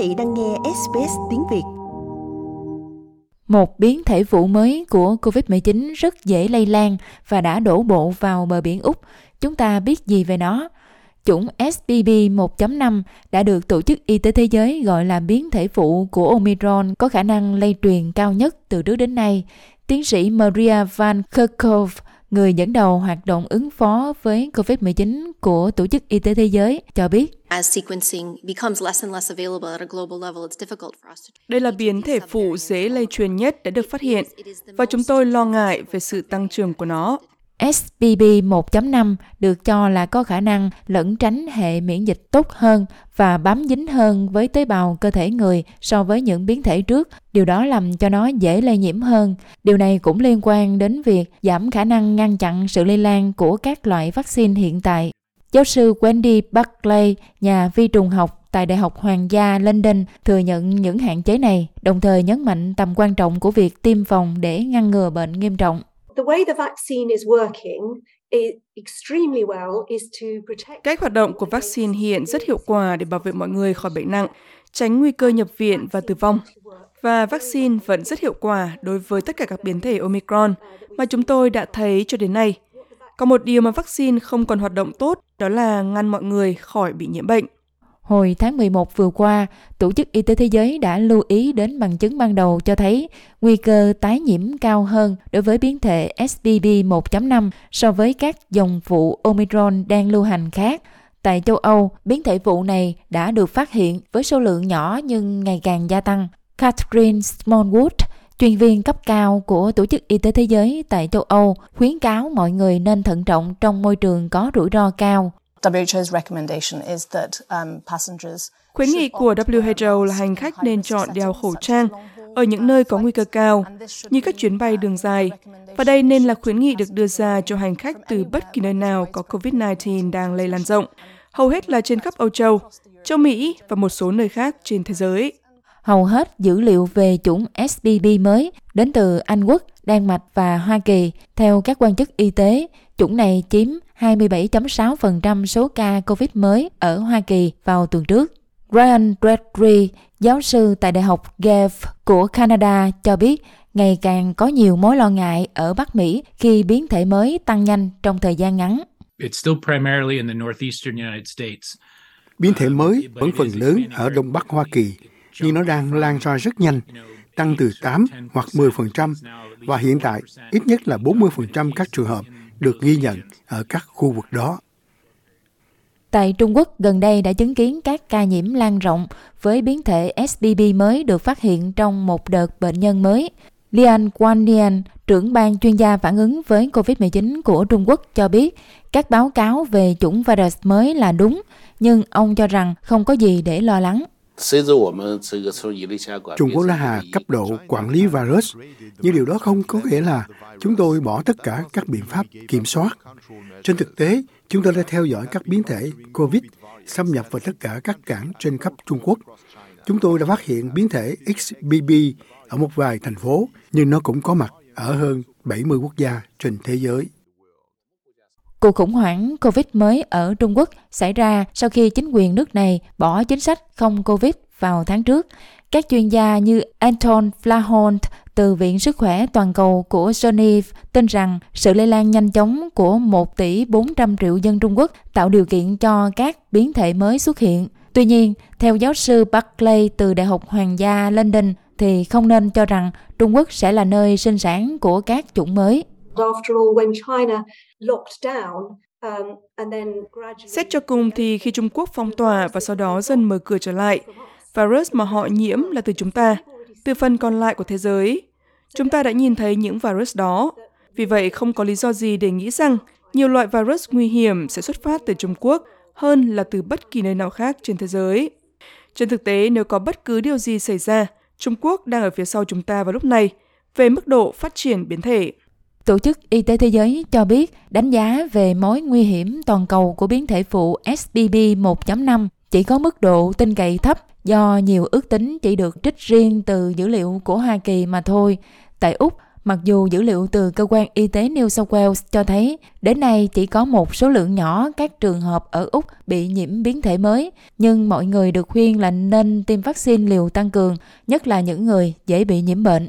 vị đang nghe SBS tiếng Việt. Một biến thể vụ mới của COVID-19 rất dễ lây lan và đã đổ bộ vào bờ biển Úc. Chúng ta biết gì về nó? Chủng SBB 1.5 đã được Tổ chức Y tế Thế giới gọi là biến thể phụ của Omicron có khả năng lây truyền cao nhất từ trước đến nay. Tiến sĩ Maria Van Kerkhove, người dẫn đầu hoạt động ứng phó với COVID-19 của Tổ chức Y tế Thế giới, cho biết. Đây là biến thể phụ dễ lây truyền nhất đã được phát hiện và chúng tôi lo ngại về sự tăng trưởng của nó. SBB 1.5 được cho là có khả năng lẫn tránh hệ miễn dịch tốt hơn và bám dính hơn với tế bào cơ thể người so với những biến thể trước. Điều đó làm cho nó dễ lây nhiễm hơn. Điều này cũng liên quan đến việc giảm khả năng ngăn chặn sự lây lan của các loại vaccine hiện tại. Giáo sư Wendy Buckley, nhà vi trùng học tại Đại học Hoàng gia London thừa nhận những hạn chế này, đồng thời nhấn mạnh tầm quan trọng của việc tiêm phòng để ngăn ngừa bệnh nghiêm trọng. Cách hoạt động của vaccine hiện rất hiệu quả để bảo vệ mọi người khỏi bệnh nặng, tránh nguy cơ nhập viện và tử vong. Và vaccine vẫn rất hiệu quả đối với tất cả các biến thể Omicron mà chúng tôi đã thấy cho đến nay. Có một điều mà vaccine không còn hoạt động tốt, đó là ngăn mọi người khỏi bị nhiễm bệnh. Hồi tháng 11 vừa qua, Tổ chức Y tế Thế giới đã lưu ý đến bằng chứng ban đầu cho thấy nguy cơ tái nhiễm cao hơn đối với biến thể SBB 1.5 so với các dòng phụ Omicron đang lưu hành khác. Tại châu Âu, biến thể vụ này đã được phát hiện với số lượng nhỏ nhưng ngày càng gia tăng. Catherine Smallwood, chuyên viên cấp cao của Tổ chức Y tế Thế giới tại châu Âu, khuyến cáo mọi người nên thận trọng trong môi trường có rủi ro cao. WHO's recommendation is that um, passengers Khuyến nghị của WHO là hành khách nên chọn đeo khẩu trang ở những nơi có nguy cơ cao, như các chuyến bay đường dài. Và đây nên là khuyến nghị được đưa ra cho hành khách từ bất kỳ nơi nào có COVID-19 đang lây lan rộng, hầu hết là trên khắp Âu Châu, châu Mỹ và một số nơi khác trên thế giới. Hầu hết dữ liệu về chủng SBB mới đến từ Anh Quốc, Đan Mạch và Hoa Kỳ. Theo các quan chức y tế, chủng này chiếm 27.6% số ca COVID mới ở Hoa Kỳ vào tuần trước. Ryan Bradbury, giáo sư tại Đại học Yale của Canada cho biết ngày càng có nhiều mối lo ngại ở Bắc Mỹ khi biến thể mới tăng nhanh trong thời gian ngắn. Biến thể mới vẫn phần lớn ở Đông Bắc Hoa Kỳ, nhưng nó đang lan ra rất nhanh, tăng từ 8 hoặc 10% và hiện tại ít nhất là 40% các trường hợp được ghi nhận ở các khu vực đó. Tại Trung Quốc, gần đây đã chứng kiến các ca nhiễm lan rộng với biến thể SBB mới được phát hiện trong một đợt bệnh nhân mới. Lian Guandian, trưởng ban chuyên gia phản ứng với COVID-19 của Trung Quốc cho biết các báo cáo về chủng virus mới là đúng, nhưng ông cho rằng không có gì để lo lắng. Trung Quốc đã hạ cấp độ quản lý virus, nhưng điều đó không có nghĩa là chúng tôi bỏ tất cả các biện pháp kiểm soát. Trên thực tế, chúng tôi đã theo dõi các biến thể COVID xâm nhập vào tất cả các cảng trên khắp Trung Quốc. Chúng tôi đã phát hiện biến thể XBB ở một vài thành phố, nhưng nó cũng có mặt ở hơn 70 quốc gia trên thế giới. Cuộc khủng hoảng Covid mới ở Trung Quốc xảy ra sau khi chính quyền nước này bỏ chính sách không Covid vào tháng trước. Các chuyên gia như Anton Flahont từ Viện Sức khỏe Toàn cầu của Geneva tin rằng sự lây lan nhanh chóng của 1 tỷ 400 triệu dân Trung Quốc tạo điều kiện cho các biến thể mới xuất hiện. Tuy nhiên, theo giáo sư Buckley từ Đại học Hoàng gia London, thì không nên cho rằng Trung Quốc sẽ là nơi sinh sản của các chủng mới. Xét cho cùng thì khi Trung Quốc phong tỏa và sau đó dần mở cửa trở lại, virus mà họ nhiễm là từ chúng ta, từ phần còn lại của thế giới. Chúng ta đã nhìn thấy những virus đó. Vì vậy, không có lý do gì để nghĩ rằng nhiều loại virus nguy hiểm sẽ xuất phát từ Trung Quốc hơn là từ bất kỳ nơi nào khác trên thế giới. Trên thực tế, nếu có bất cứ điều gì xảy ra, Trung Quốc đang ở phía sau chúng ta vào lúc này về mức độ phát triển biến thể. Tổ chức Y tế Thế giới cho biết đánh giá về mối nguy hiểm toàn cầu của biến thể phụ SBB 1.5 chỉ có mức độ tin cậy thấp do nhiều ước tính chỉ được trích riêng từ dữ liệu của Hoa Kỳ mà thôi. Tại Úc, Mặc dù dữ liệu từ cơ quan y tế New South Wales cho thấy đến nay chỉ có một số lượng nhỏ các trường hợp ở Úc bị nhiễm biến thể mới, nhưng mọi người được khuyên là nên tiêm vaccine liều tăng cường, nhất là những người dễ bị nhiễm bệnh.